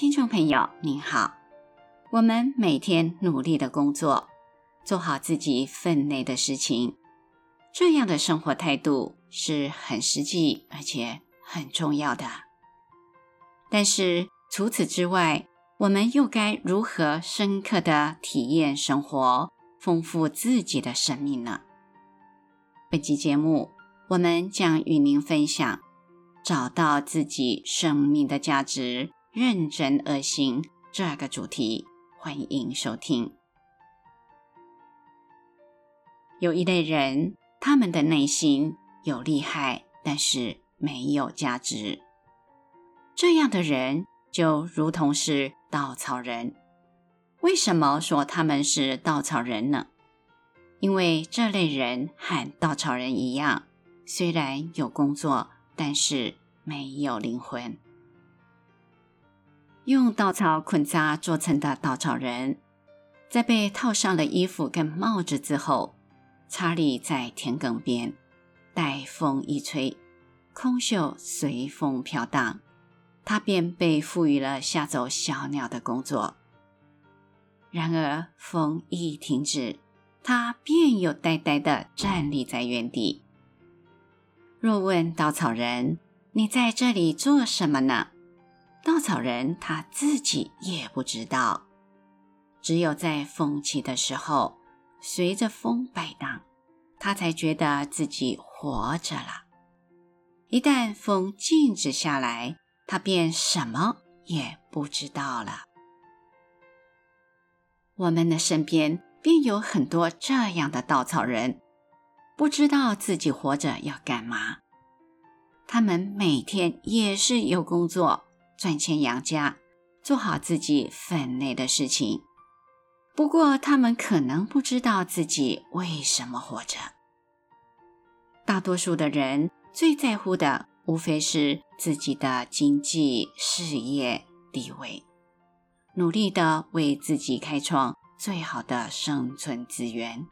听众朋友，您好。我们每天努力的工作，做好自己分内的事情，这样的生活态度是很实际而且很重要的。但是除此之外，我们又该如何深刻的体验生活，丰富自己的生命呢？本期节目，我们将与您分享。找到自己生命的价值，认真而行这个主题，欢迎收听。有一类人，他们的内心有厉害，但是没有价值。这样的人就如同是稻草人。为什么说他们是稻草人呢？因为这类人和稻草人一样，虽然有工作。但是没有灵魂。用稻草捆扎做成的稻草人，在被套上了衣服跟帽子之后，插立在田埂边，待风一吹，空袖随风飘荡，他便被赋予了吓走小鸟的工作。然而风一停止，他便又呆呆地站立在原地。若问稻草人：“你在这里做什么呢？”稻草人他自己也不知道。只有在风起的时候，随着风摆荡，他才觉得自己活着了。一旦风静止下来，他便什么也不知道了。我们的身边便有很多这样的稻草人。不知道自己活着要干嘛，他们每天也是有工作赚钱养家，做好自己分内的事情。不过，他们可能不知道自己为什么活着。大多数的人最在乎的，无非是自己的经济、事业、地位，努力的为自己开创最好的生存资源。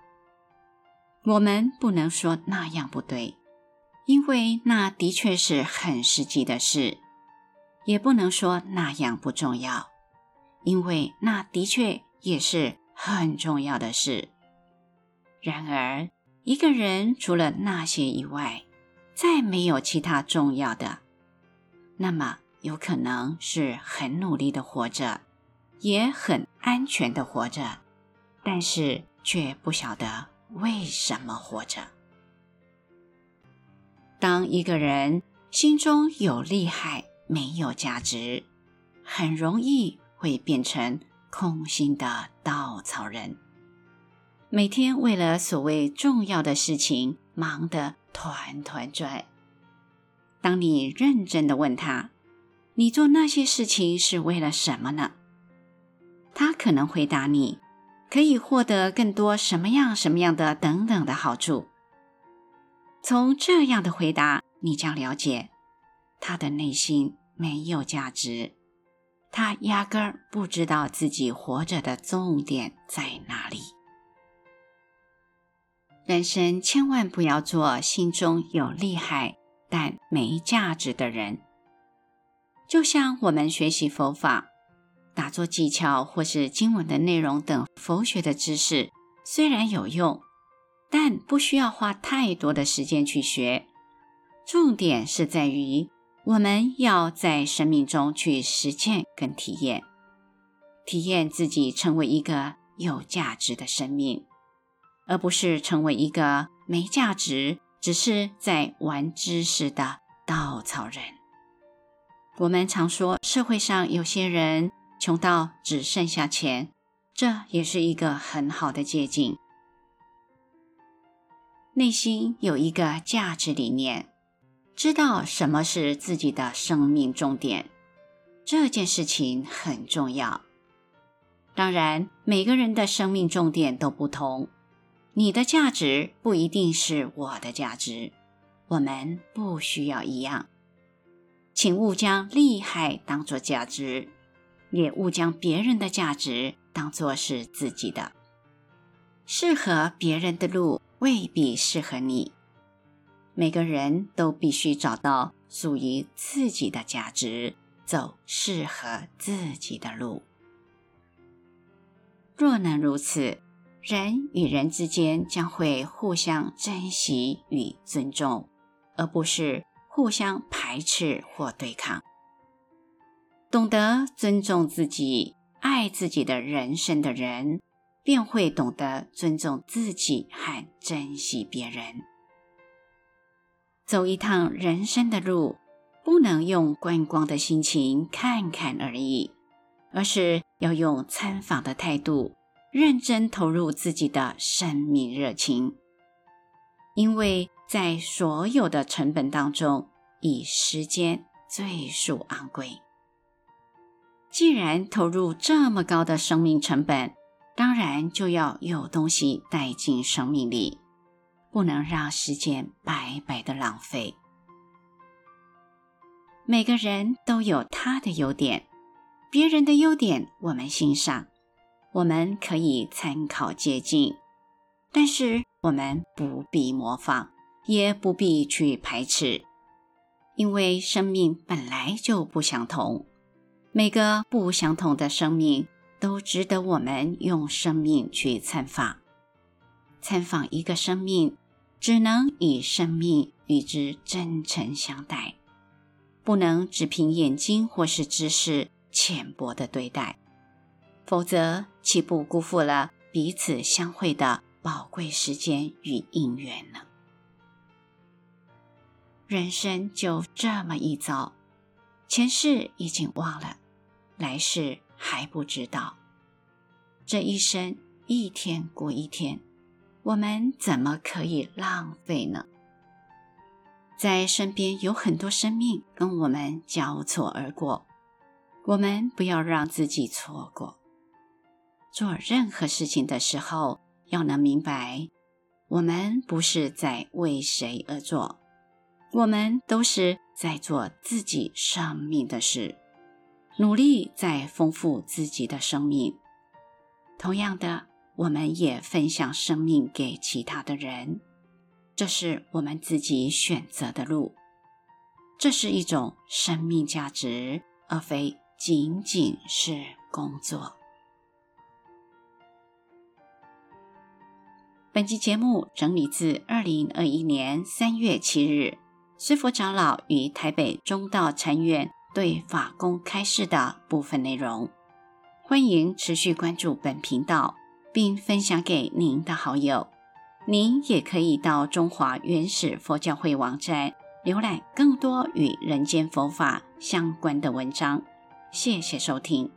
我们不能说那样不对，因为那的确是很实际的事；也不能说那样不重要，因为那的确也是很重要的事。然而，一个人除了那些以外，再没有其他重要的，那么有可能是很努力的活着，也很安全的活着，但是却不晓得。为什么活着？当一个人心中有厉害，没有价值，很容易会变成空心的稻草人。每天为了所谓重要的事情忙得团团转。当你认真的问他：“你做那些事情是为了什么呢？”他可能回答你。可以获得更多什么样什么样的等等的好处。从这样的回答，你将了解他的内心没有价值，他压根儿不知道自己活着的重点在哪里。人生千万不要做心中有厉害但没价值的人。就像我们学习佛法。打坐技巧或是经文的内容等佛学的知识虽然有用，但不需要花太多的时间去学。重点是在于我们要在生命中去实践跟体验，体验自己成为一个有价值的生命，而不是成为一个没价值、只是在玩知识的稻草人。我们常说社会上有些人。穷到只剩下钱，这也是一个很好的捷径。内心有一个价值理念，知道什么是自己的生命重点，这件事情很重要。当然，每个人的生命重点都不同，你的价值不一定是我的价值，我们不需要一样。请勿将厉害当作价值。也勿将别人的价值当作是自己的。适合别人的路未必适合你。每个人都必须找到属于自己的价值，走适合自己的路。若能如此，人与人之间将会互相珍惜与尊重，而不是互相排斥或对抗。懂得尊重自己、爱自己的人生的人，便会懂得尊重自己和珍惜别人。走一趟人生的路，不能用观光的心情看看而已，而是要用参访的态度，认真投入自己的生命热情。因为在所有的成本当中，以时间最数昂贵。既然投入这么高的生命成本，当然就要有东西带进生命里，不能让时间白白的浪费。每个人都有他的优点，别人的优点我们欣赏，我们可以参考借鉴，但是我们不必模仿，也不必去排斥，因为生命本来就不相同。每个不相同的生命都值得我们用生命去参访。参访一个生命，只能以生命与之真诚相待。不能只凭眼睛或是知识浅薄的对待，否则岂不辜负了彼此相会的宝贵时间与因缘呢？人生就这么一遭，前世已经忘了，来世还不知道。这一生一天过一天，我们怎么可以浪费呢？在身边有很多生命跟我们交错而过，我们不要让自己错过。做任何事情的时候，要能明白，我们不是在为谁而做，我们都是在做自己生命的事，努力在丰富自己的生命。同样的，我们也分享生命给其他的人。这是我们自己选择的路，这是一种生命价值，而非仅仅是工作。本集节目整理自二零二一年三月七日，师佛长老于台北中道禅院对法公开示的部分内容。欢迎持续关注本频道，并分享给您的好友。您也可以到中华原始佛教会网站浏览更多与人间佛法相关的文章。谢谢收听。